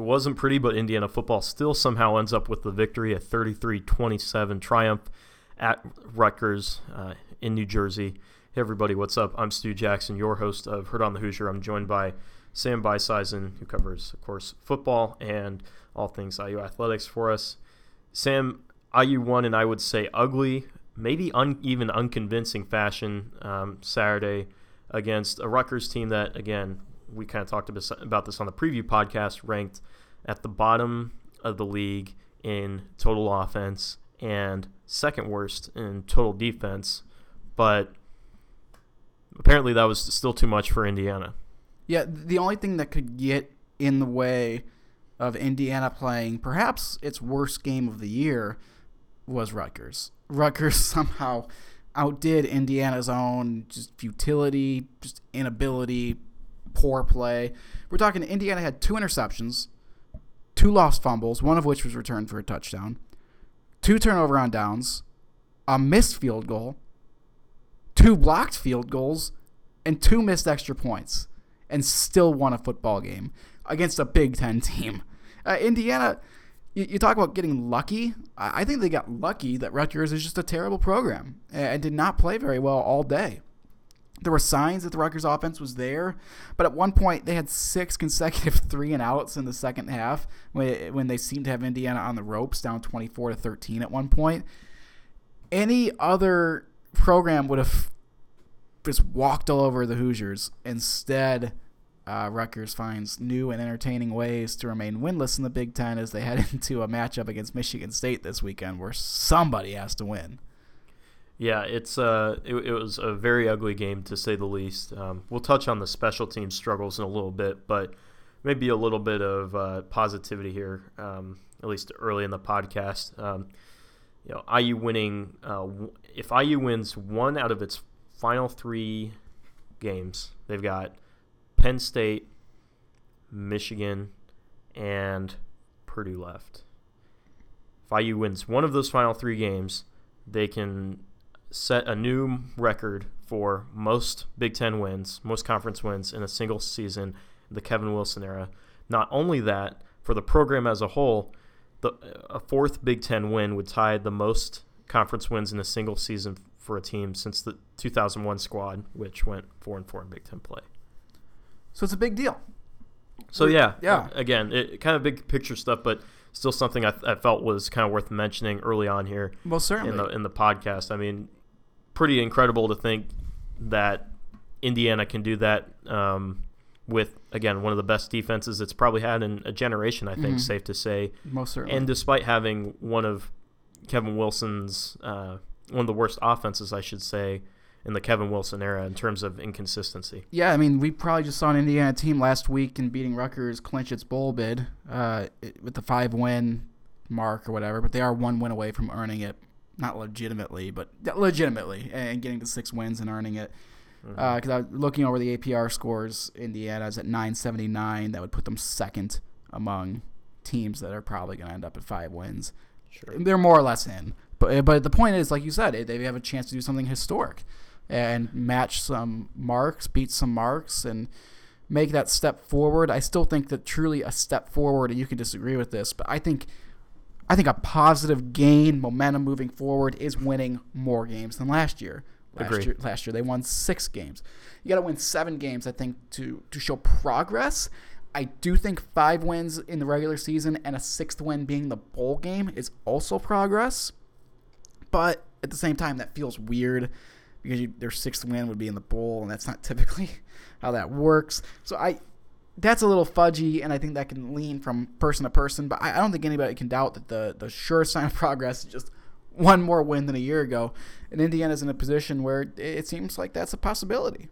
It wasn't pretty, but Indiana football still somehow ends up with the victory, a 33-27 triumph at Rutgers uh, in New Jersey. Hey everybody, what's up? I'm Stu Jackson, your host of Heard on the Hoosier. I'm joined by Sam Beishuizen, who covers, of course, football and all things IU athletics for us. Sam, IU won in I would say ugly, maybe un- even unconvincing fashion um, Saturday against a Rutgers team that, again, we kind of talked about this on the preview podcast, ranked at the bottom of the league in total offense and second worst in total defense. But apparently that was still too much for Indiana. Yeah, the only thing that could get in the way of Indiana playing perhaps its worst game of the year was Rutgers. Rutgers somehow outdid Indiana's own just futility, just inability, poor play. We're talking Indiana had two interceptions, two lost fumbles, one of which was returned for a touchdown, two turnover on downs, a missed field goal, two blocked field goals, and two missed extra points, and still won a football game against a Big Ten team. Uh, Indiana, you, you, talk about getting lucky. I, I, think they got lucky that Rutgers is just a terrible program and did not play very well all day. There were signs that the Rutgers offense was there, but at one point they had six consecutive three and outs in the second half when, when they seemed to have Indiana on the ropes, down 24 to 13 at one point. Any other program would have just walked all over the Hoosiers. Instead, uh, Rutgers finds new and entertaining ways to remain winless in the Big Ten as they head into a matchup against Michigan State this weekend, where somebody has to win. Yeah, it's uh, it, it was a very ugly game to say the least. Um, we'll touch on the special team struggles in a little bit, but maybe a little bit of uh, positivity here, um, at least early in the podcast. Um, you know, IU winning. Uh, if IU wins one out of its final three games, they've got Penn State, Michigan, and Purdue left. If IU wins one of those final three games, they can set a new record for most Big Ten wins, most conference wins in a single season, the Kevin Wilson era. Not only that, for the program as a whole, the, a fourth Big Ten win would tie the most conference wins in a single season for a team since the 2001 squad, which went four and four in Big Ten play. So it's a big deal. So yeah, yeah. Again, it, kind of big picture stuff, but still something I, I, felt was kind of worth mentioning early on here. Well, certainly in the in the podcast. I mean, pretty incredible to think that Indiana can do that um, with again one of the best defenses it's probably had in a generation. I think mm-hmm. safe to say. Most certainly. And despite having one of Kevin Wilson's uh, one of the worst offenses, I should say, in the Kevin Wilson era in terms of inconsistency. Yeah, I mean, we probably just saw an Indiana team last week in beating Rutgers clinch its bowl bid uh, with the five win mark or whatever, but they are one win away from earning it. Not legitimately, but legitimately, and getting to six wins and earning it. Because mm-hmm. uh, I was looking over the APR scores, Indiana's at 979. That would put them second among teams that are probably going to end up at five wins. Sure. They're more or less in. But, but the point is, like you said, they have a chance to do something historic and match some marks, beat some marks, and make that step forward. I still think that truly a step forward, and you can disagree with this, but I think I think a positive gain, momentum moving forward is winning more games than last year. Last Agreed. year, last year they won six games. You got to win seven games, I think, to to show progress. I do think five wins in the regular season and a sixth win being the bowl game is also progress. But at the same time, that feels weird because you, their sixth win would be in the bowl, and that's not typically how that works. So I, that's a little fudgy, and I think that can lean from person to person. But I, I don't think anybody can doubt that the the sure sign of progress is just one more win than a year ago, and Indiana's in a position where it seems like that's a possibility.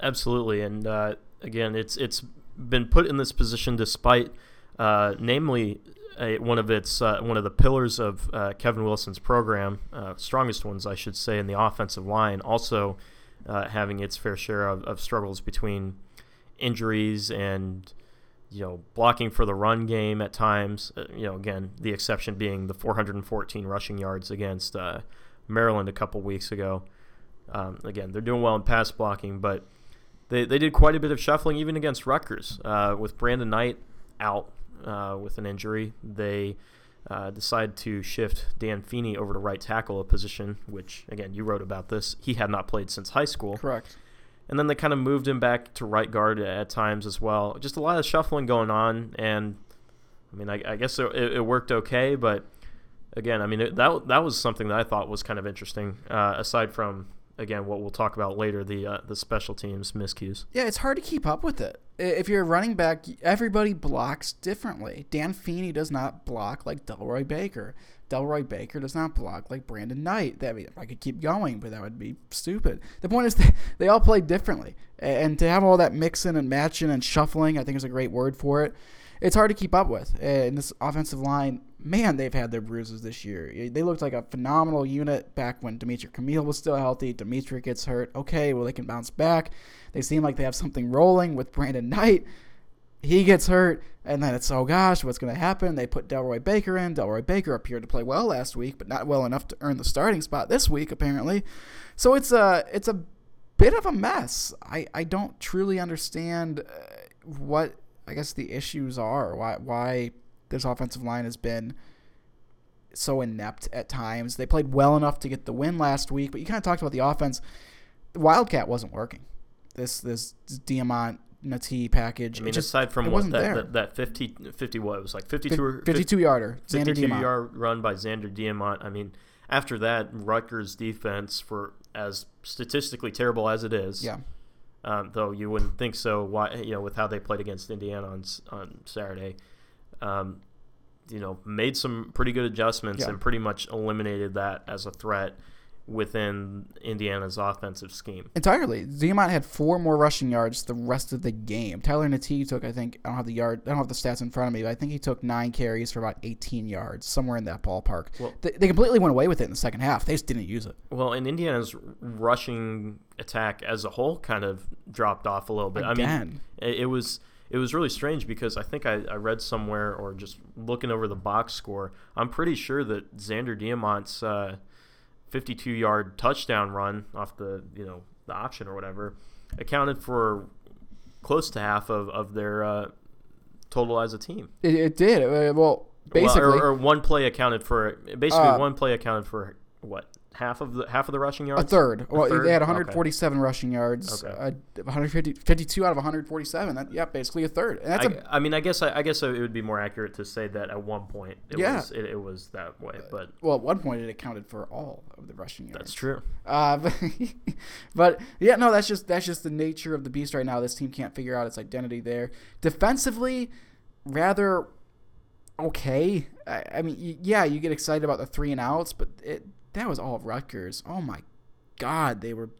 Absolutely, and uh, again, it's it's been put in this position despite, uh, namely, a, one of its uh, one of the pillars of uh, Kevin Wilson's program, uh, strongest ones, I should say, in the offensive line, also uh, having its fair share of, of, struggles between injuries and you know blocking for the run game at times. Uh, you know, again, the exception being the 414 rushing yards against uh, Maryland a couple weeks ago. Um, again, they're doing well in pass blocking, but they, they did quite a bit of shuffling even against Rutgers with Brandon Knight out uh, with an injury, they uh, decide to shift Dan Feeney over to right tackle, a position which, again, you wrote about this. He had not played since high school. Correct. And then they kind of moved him back to right guard at times as well. Just a lot of shuffling going on, and I mean, I, I guess it, it, worked okay, but again, I mean, it, that that was something that I thought was kind of interesting. Uh, aside from again, what we'll talk about later, the uh, the special teams miscues. Yeah, it's hard to keep up with it. If you're a running back, everybody blocks differently. Dan Feeney does not block like Delroy Baker. Delroy Baker does not block like Brandon Knight. That I, mean, I could keep going, but that would be stupid. The point is, they, they all play differently, and to have all that mixing and matching and shuffling, I think is a great word for it. It's hard to keep up with. And this offensive line man, they've had their bruises this year. They looked like a phenomenal unit back when Dimitric Camiel was still healthy. Dimitric gets hurt. Okay, well, they can bounce back. They seem like they have something rolling with Brandon Knight. He gets hurt, and then it's, oh gosh, what's going to happen? They put Delroy Baker in. Delroy Baker appeared to play well last week, but not well enough to earn the starting spot this week, apparently. So it's a, it's a bit of a mess. I, I don't truly understand uh, what, I guess, the issues are. Why, why this offensive line has been so inept at times. They played well enough to get the win last week, but you kind of talked about the offense. The Wildcat wasn't working. This this Diamont Natee package. I mean, just, aside from what that, that, that 50, 50 what it was like 52 or 52 yarder 52 yard run by Zander Diamont. I mean, after that, Rutgers defense for as statistically terrible as it is. Yeah. Um, though you wouldn't think so. Why you know with how they played against Indiana on on Saturday um, you know, made some pretty good adjustments yeah. and pretty much eliminated that as a threat within Indiana's offensive scheme. Entirely. Diamont had four more rushing yards the rest of the game. Tyler Natee took, I think, I don't have the yard, I don't have the stats in front of me, but I think he took nine carries for about 18 yards, somewhere in that ballpark. Well, they, they completely went away with it in the second half. They just didn't use it. Well, and Indiana's rushing attack as a whole kind of dropped off a little bit. Again. I mean, it was it was really strange because I think I, I read somewhere or just looking over the box score, I'm pretty sure that Zander Diamont's uh, 52 yard touchdown run off the you know the option or whatever accounted for close to half of of their uh, total as a team. It, it did. Uh, well, basically, well, or, or, one play accounted for basically uh, one play accounted for what half of the half of the rushing yards? A third. A well, third? they had 147 okay. rushing yards. Okay. Uh, 150, 52 out of 147. That, yeah, basically a third. And that's I, a, I mean, I guess I, I, guess it would be more accurate to say that at one point it yeah. was it, it was that way. But uh, well, at one point it accounted for all of the rushing yards. That's true. Uh, but, but yeah, no, that's just that's just the nature of the beast right now. This team can't figure out its identity there. Defensively, rather okay. I, I mean, yeah, you get excited about the three and outs, but it that was all Rutgers. Oh my God, they were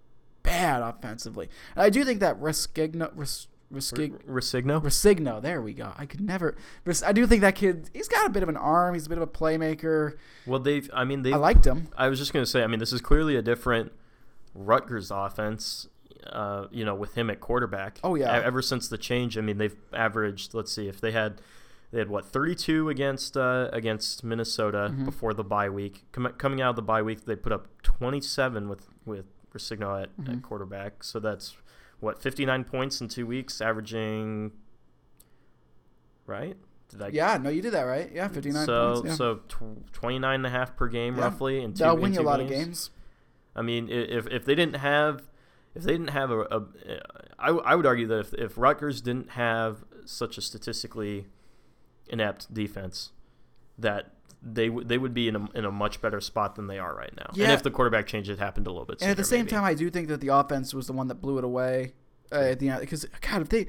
bad offensively. And I do think that Reskigno, Res, Reskig, Rescigno, Rescigno. There we go. I could never. I do think that kid. He's got a bit of an arm. He's a bit of a playmaker. Well, they've. I mean, they. I liked him. I was just gonna say. I mean, this is clearly a different Rutgers offense. Uh, you know, with him at quarterback. Oh yeah. Ever since the change, I mean, they've averaged. Let's see, if they had they had what 32 against uh, against Minnesota mm-hmm. before the bye week. Com- coming out of the bye week, they put up 27 with with Rescigno at, mm-hmm. at quarterback. So that's what 59 points in two weeks, averaging. Right? Did I? Yeah, no, you did that right. Yeah, 59 so, points. Yeah. So tw- 29 and a half per game yeah. roughly in two. That'll win you a lot games. of games. I mean, if if they didn't have if they didn't have a, a I, I would argue that if, if Rutgers didn't have such a statistically inept defense that they w- they would be in a, in a much better spot than they are right now. Yeah. And if the quarterback change had happened a little bit, sooner, and at the same maybe. time, I do think that the offense was the one that blew it away uh, at the end because God, if they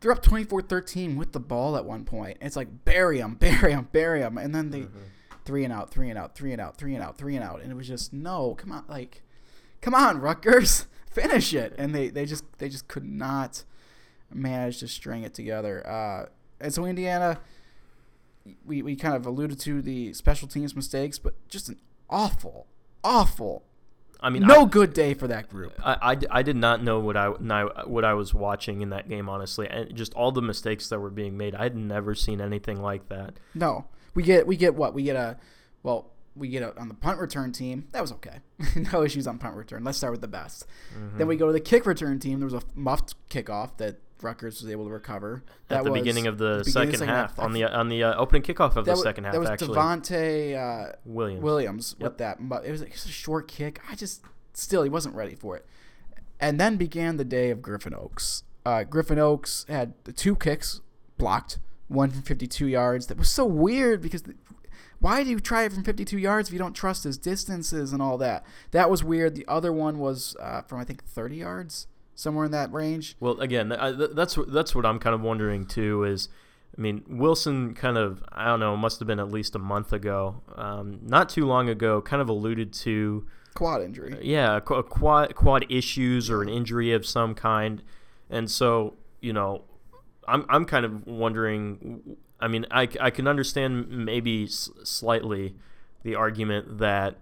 they're up 24-13 with the ball at one point, it's like bury them, bury them, bury them, and then they mm-hmm. three and out, three and out, three and out, three and out, three and out, and it was just no, come on, like, come on, Rutgers, finish it, and they they just they just could not manage to string it together. Uh, and so Indiana we, we kind of alluded to the special teams mistakes, but just an awful, awful. I mean, no I, good day for that group. I, I, I, did not know what I what I was watching in that game, honestly, and just all the mistakes that were being made. I had never seen anything like that. No, we get we get what we get a well we get a, on the punt return team. That was okay. no issues on punt return. Let's start with the best. Mm-hmm. Then we go to the kick return team. There was a muffed kickoff that Rutgers was able to recover. At the was beginning of the, the beginning second, of the second half, half. on the on the uh, opening kickoff of that the was, second half, that was actually, Devontae uh, Williams. Williams Yep. with that. But it was like, just a short kick. I just still he wasn't ready for it. And then began the day of Griffin Oakes. Uh, Griffin Oakes had the two kicks blocked, one from 52 yards. That was so weird because the, why do you try it from 52 yards if you don't trust his distances and all that? That was weird. The other one was uh, from I think 30 yards, somewhere in that range. Well, again, I, that's what- that's what I'm kind of wondering too. Is I mean, Wilson kind of I don't know, must have been at least a month ago, um, not too long ago, kind of alluded to Quad injury. yeah, a quad quad issues or an injury of some kind, and so you know, I'm I'm kind of wondering. I mean, I, I can understand maybe s- slightly the argument that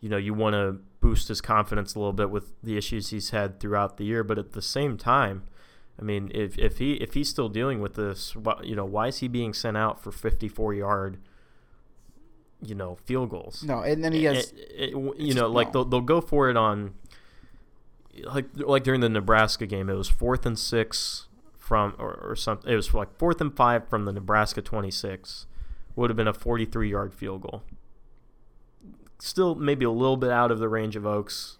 you know you want to boost his confidence a little bit with the issues he's had throughout the year, but at the same time. I mean, if, if he if he's still dealing with this, you know, why is he being sent out for 54 yard, you know, field goals? No, and then he has It- it- you know, like no. they'll, they'll go for it on, like like during the Nebraska game, it was fourth and six from or, or something. It was like fourth and five from the Nebraska twenty six, would have been a forty three yard field goal. Still, maybe a little bit out of the range of Oakes,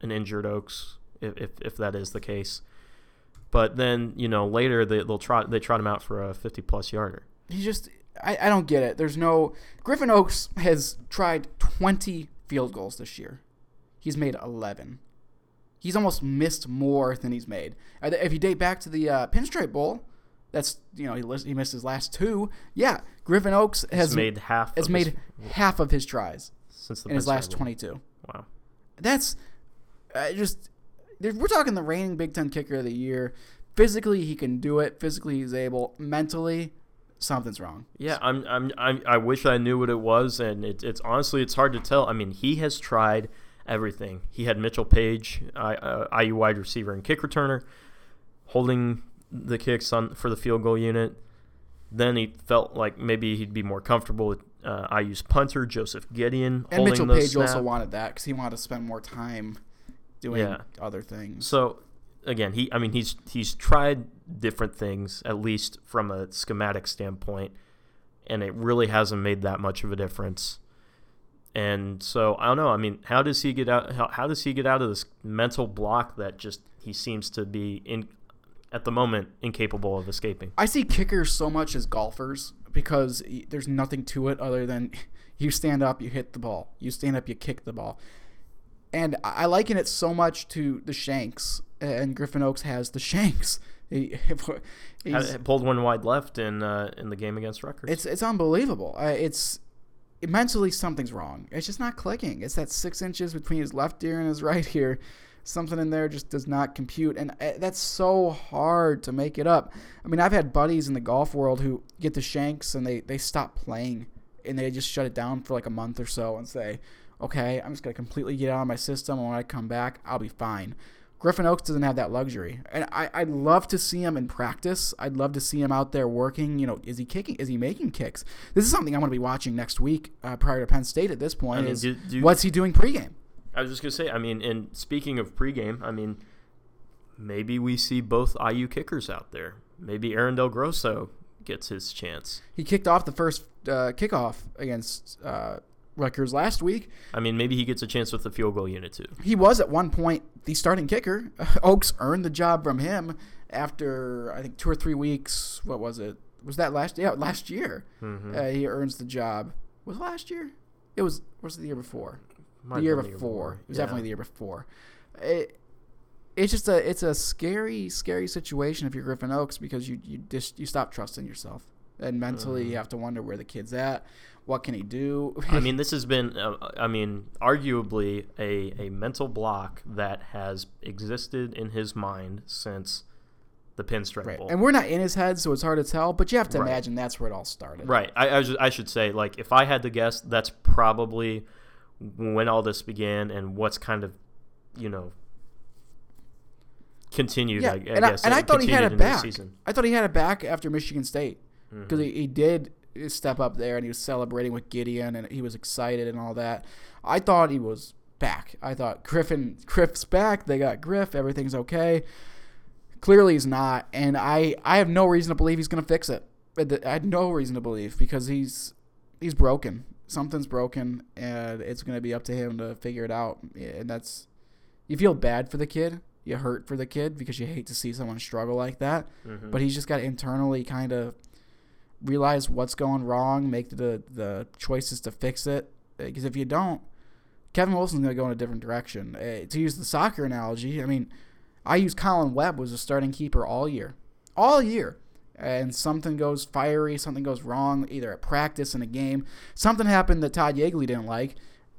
an injured Oakes, if if, if that is the case. But then you know later they, they'll trot they trot him out for a fifty plus yarder. he just I, I don't get it. There's no Griffin Oakes has tried 20 field goals this year. He's made 11. He's almost missed more than he's made. If you date back to the uh, Pinstripe Bowl, that's you know he, he missed his last two. Yeah, Griffin Oakes has Has made half. has of his- made half of his tries since the in his last Bowl. 22. Wow. That's uh, just we're talking the reigning Big Ten kicker of the year. Physically, he can do it. Physically, he's able. Mentally, something's wrong. Yeah, I'm, I'm, I'm, I wish I knew what it was, and it, it's honestly it's hard to tell. I mean, he has tried everything. He had Mitchell Paige, I, uh, IU wide receiver and kick returner, holding the kicks on for the field goal unit. Then he felt like maybe he'd be more comfortable with uh, IU's punter Joseph Gedeon And Mitchell Paige snap. also wanted that because he wanted to spend more time doing Yeah. other things. So again, he I mean he's he's tried different things at least from a schematic standpoint, and it really hasn't made that much of a difference. And so I don't know. I mean, how does he get out? How, how does he get out of this mental block that just he seems to be in at the moment incapable of escaping? I see kickers so much as golfers because there's nothing to it other than you stand up, you hit the ball. You stand up, you kick the ball. And I liken it so much to the shanks, and Griffin Oakes has the shanks. He, pulled one wide left in uh, in the game against Rutgers. It's it's unbelievable. Uh, it's mentally something's wrong. It's just not clicking. It's that six inches between his left ear and his right ear. Something in there just does not compute, and uh, that's so hard to make it up. I mean, I've had buddies in the golf world who get the shanks and they they stop playing and they just shut it down for like a month or so and say, "Okay, I'm just gonna completely get out of my system, and when I come back, I'll be fine." Griffin Oakes doesn't have that luxury, and I, I'd love to see him in practice. I'd love to see him out there working. You know, is he kicking? Is he making kicks? This is something I'm going to be watching next week uh, prior to Penn State. At this point, I mean, is do- do- what's he doing pregame? I was just gonna say. I mean, and speaking of pregame, I mean, maybe we see both IU kickers out there. Maybe Aaron Del Grosso gets his chance. He kicked off the first uh, kickoff against uh, Rutgers last week. I mean, maybe he gets a chance with the field goal unit too. He was at one point the starting kicker. Oakes earned the job from him after I think two or three weeks. What was it? Was that last? Yeah, last year. Mhm. Uh, he earns the job. Was it last year? It was. Was it the year before? The year been before. It was Yeah. definitely the year before. It, it's just a it's a scary scary situation if you're Griffin Oakes because you you just you stop trusting yourself and mentally you have to wonder where the kid's at. What can he do? I mean, this has been, uh, I mean, arguably a, a mental block that has existed in his mind since the Pinstripe right. Bowl. And we're not in his head, so it's hard to tell. But you have to Right. imagine that's where it all started. Right. I, I, I should say, like, if I had to guess, that's probably when all this began and what's kind of, you know, continued. Yeah, I, I and, I, and I thought he had it back. I thought he had it back after Michigan State because mm-hmm. he, he did step up there and he was celebrating with Gedeon and he was excited and all that. I thought he was back. I thought Griffin Griff's back. They got Griff. Everything's okay. Clearly, he's not, and I I have no reason to believe he's going to fix it. I had no reason to believe because he's he's broken. Something's broken, and it's going to be up to him to figure it out. And that's you feel bad for the kid. You hurt for the kid because you hate to see someone struggle like that. Mhm. But he's just got to internally kind of realize what's going wrong, make the the choices to fix it. Because if you don't, Kevin Wilson's going to go in a different direction. Uh, to use the soccer analogy, I mean, I use Colin Webb was a starting keeper all year, all year, and something goes fiery, something goes wrong, either at practice in a game, something happened that Todd Yeagley didn't like,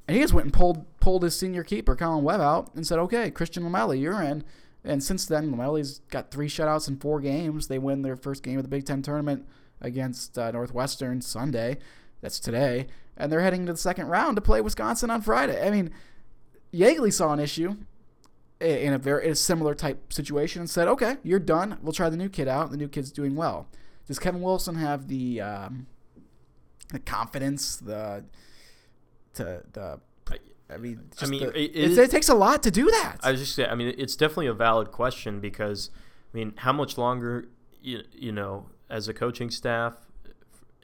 and he just went and pulled pulled his senior keeper Colin Webb out and said, "Okay, Christian Lamelli, you're in." And since then, Lamelli's got three shutouts in four games. They win their first game of the Big Ten tournament against uh, Northwestern Sunday. That's today, and they're heading to the second round to play Wisconsin on Friday. I mean, Yeagley saw an issue in a very in a similar type situation and said, "Okay, you're done. We'll try the new kid out. The new kid's doing well." Does Kevin Wilson have the um, the confidence, the to the I mean, just mean, the- it- it it takes a lot to do that. I was just saying, I mean, it's definitely a valid question because, I mean, how much longer, you, you know, as a coaching staff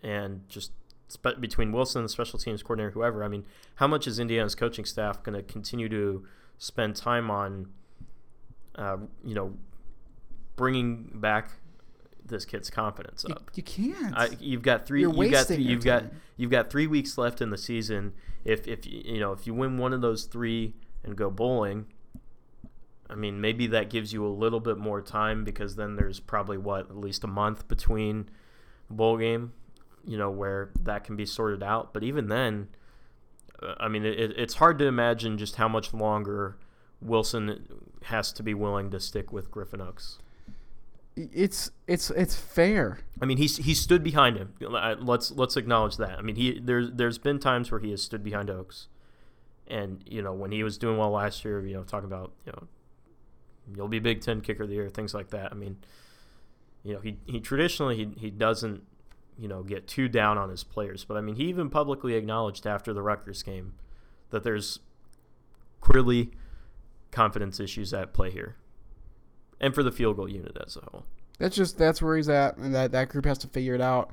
and just between Wilson, the special teams coordinator, whoever, I mean, how much is Indiana's coaching staff going to continue to spend time on, uh, you know, bringing back this kid's confidence you, up? you can't. I, you've got 3 You're you've got your you've got you've got three weeks left in the season. If if you know if you win one of those three and go bowling, I mean maybe that gives you a little bit more time because then there's probably what at least a month between the bowl game, you know where that can be sorted out. But even then, I mean it, it's hard to imagine just how much longer Wilson has to be willing to stick with Griffin Oakes. it's it's it's fair. I mean, he's he stood behind him. Let's let's acknowledge that. I mean, he there's there's been times where he has stood behind Oakes, and you know when he was doing well last year, you know talking about you know you'll be Big Ten kicker of the year, things like that. I mean, you know he he traditionally he he doesn't you know get too down on his players, but I mean he even publicly acknowledged after the Rutgers game that there's clearly confidence issues at play here, and for the field goal unit as a whole. That's just that's where he's at, and that that group has to figure it out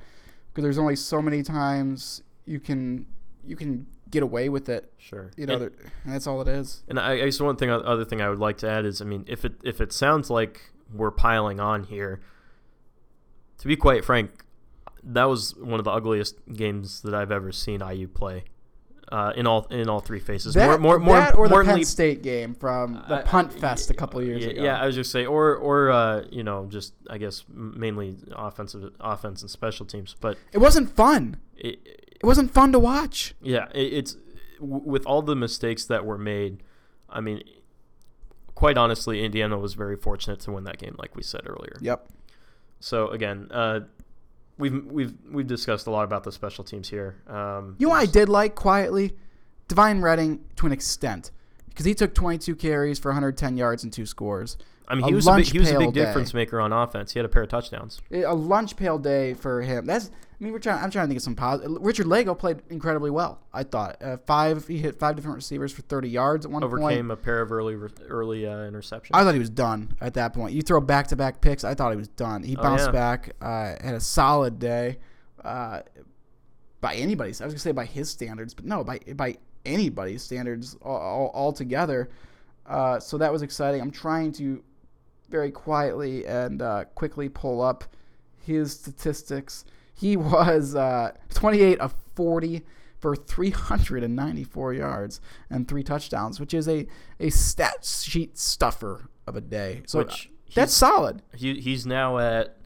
because there's only so many times you can you can get away with it. Sure, You know, And- and that's all it is. And I, I guess one thing, other thing I would like to add is, I mean, if it if it sounds like we're piling on here, to be quite frank, that was one of the ugliest games that I've ever seen IU play, uh, in all in all three phases. That, more, more, more, that or the more Penn State game from the I- Punt I- Fest a couple years yeah, ago. Yeah, I was just say, or or uh, you know, just I guess mainly offensive offense and special teams, but it wasn't fun. it, It wasn't fun to watch. Yeah, it, it's with all the mistakes that were made. I mean, quite honestly, Indiana was very fortunate to win that game, like we said earlier. Yep. So again, uh, we've we've we've discussed a lot about the special teams here. Um, You know I did like quietly? Devine Redding to an extent. Because he took 22 carries for 110 yards and two scores. I mean, a he was a big, he was a big day. difference maker on offense. He had a pair of touchdowns. A lunch pail day for him. That's. I mean, we're trying. I'm trying to think of some positive. Richard Lagow played incredibly well. I thought uh, five. He hit five different receivers for 30 yards at one point. Overcame a pair of early re- early uh, interceptions. I thought he was done at that point. You throw back to back picks. I thought he was done. He Oh, bounced yeah. back. Uh, had a solid day. Uh, by anybody's, I was gonna say by his standards, but no, by by anybody's standards all, all, altogether. Uh, so that was exciting. I'm trying to very quietly and uh, quickly pull up his statistics. He was uh, 28 of 40 for 394 yards and three touchdowns, which is a, a stat sheet stuffer of a day. So Which that's solid. he, he's now at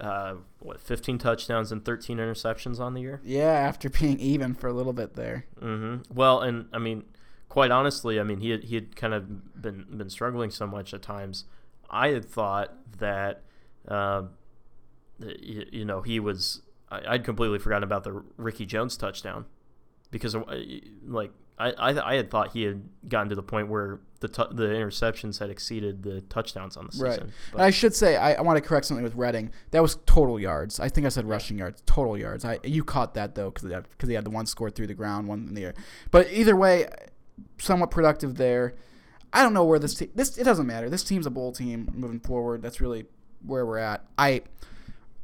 uh, what 15 touchdowns and 13 interceptions on the year. Yeah, after being even for a little bit there. Mm-hmm. Well, and I mean, quite honestly, I mean, he had, he had kind of been been struggling so much at times. I had thought that, uh, that, you, you know, he was. I, I'd completely forgotten about the Ricky Jones touchdown because, like, I, I I had thought he had gotten to the point where the tu- the interceptions had exceeded the touchdowns on the season. Right. But- And I should say, I, I want to correct something with Redding. That was total yards. I think I said rushing yards. Total yards. I you caught that though because because he had the one scored through the ground, one in the air. But either way, somewhat productive there. I don't know where this team. This it doesn't matter. This team's a bowl team moving forward. That's really where we're at. I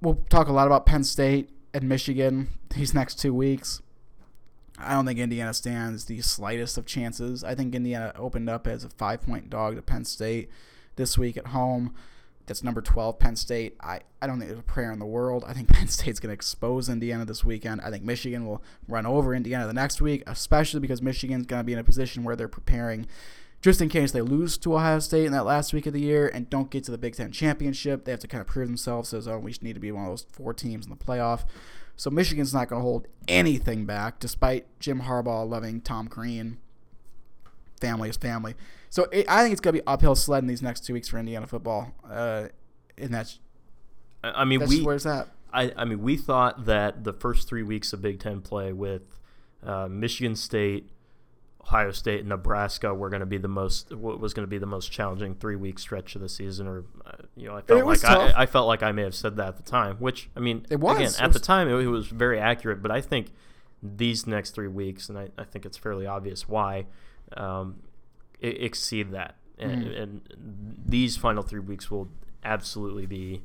we'll talk a lot about Penn State and Michigan these next two weeks. I don't think Indiana stands the slightest of chances. I think Indiana opened up as a five point dog to Penn State this week at home. That's number 12, Penn State. I, I don't think there's a prayer in the world. I think Penn State's going to expose Indiana this weekend. I think Michigan will run over Indiana the next week, especially because Michigan's going to be in a position where they're preparing just in case they lose to Ohio State in that last week of the year and don't get to the Big Ten championship. They have to kind of prove themselves as, oh, we need to be one of those four teams in the playoff. So Michigan's not going to hold anything back, despite Jim Harbaugh loving Tom Crean. Family is family. So it, I think it's going to be uphill sledding these next two weeks for Indiana football. Uh, and that's, I mean, that's we where's that? I, I mean, we thought that the first three weeks of Big Ten play with uh, Michigan State, Ohio State, and Nebraska were going to be the most what was going to be the most challenging three week stretch of the season. Or uh, you know, I felt like I. I felt like I may have said that at the time. Which I mean, It was. again It at was- the time it, it was very accurate. But I think these next three weeks, and I, I think it's fairly obvious why, um, e- exceed that. And, Mm. and these final three weeks will absolutely be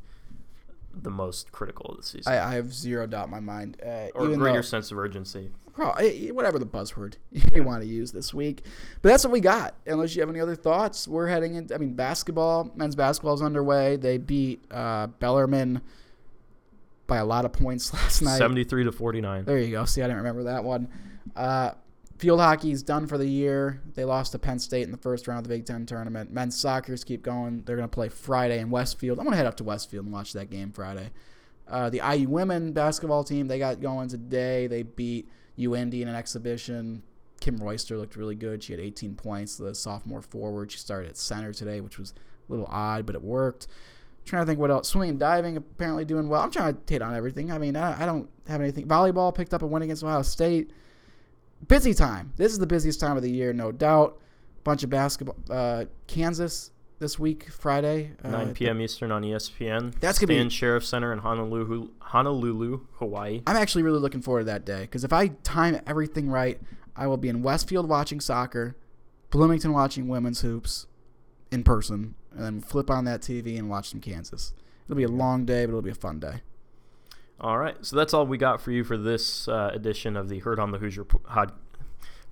the most critical of the season, I, I have zero doubt in my mind. Uh, or greater though- sense of urgency. Pro- eh, whatever the buzzword you want to use this week. But that's what we got. Unless you have any other thoughts, we're heading into. I mean, basketball, men's basketball is underway. They beat uh, Bellarmine by a lot of points last night. 73 to 49. There you go. See, I didn't remember that one. Uh, field hockey's done for the year. They lost to Penn State in the first round of the Big Ten tournament. Men's soccer's keep going. They're going to play Friday in Westfield. I'm going to head up to Westfield and watch that game Friday. Uh, the IU women basketball team, they got going today. They beat UND in an exhibition. Kim Royster looked really good. She had 18 points, the sophomore forward. She started at center today, which was a little odd, but it worked. trying to think what else. Swimming and diving apparently doing well. I'm trying to hit on everything. I mean, I, I don't have anything. Volleyball picked up a win against Ohio State. Busy time. This is the busiest time of the year, no doubt. Bunch of basketball. Uh, Kansas this week, Friday. Uh, 9 p.m. Eastern on ESPN. That's gonna be- Stan Sheriff Center in Honolulu, Honolulu, Hawaii. I'm actually really looking forward to that day because if I time everything right, I will be in Westfield watching soccer, Bloomington watching women's hoops in person, and then flip on that TV and watch some Kansas. It'll be a long day, but it'll be a fun day. All right, so that's all we got for you for this uh, edition of the Heard on the Hoosier pod.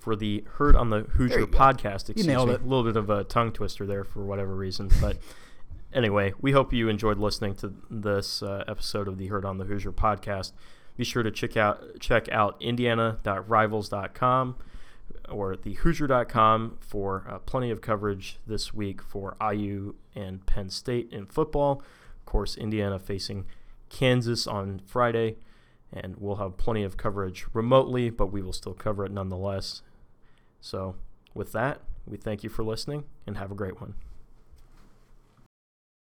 For the Heard on the Hoosier podcast, excuse nailed me. it. A little bit of a tongue twister there for whatever reason, but anyway, we hope you enjoyed listening to this uh, episode of the Heard on the Hoosier podcast. Be sure to check out check out indiana.rivals.com or thehoosier.com for uh, plenty of coverage this week for IU and Penn State in football. Of course, Indiana facing Kansas on Friday, and we'll have plenty of coverage remotely, but we will still cover it nonetheless. So, with that, we thank you for listening and have a great one.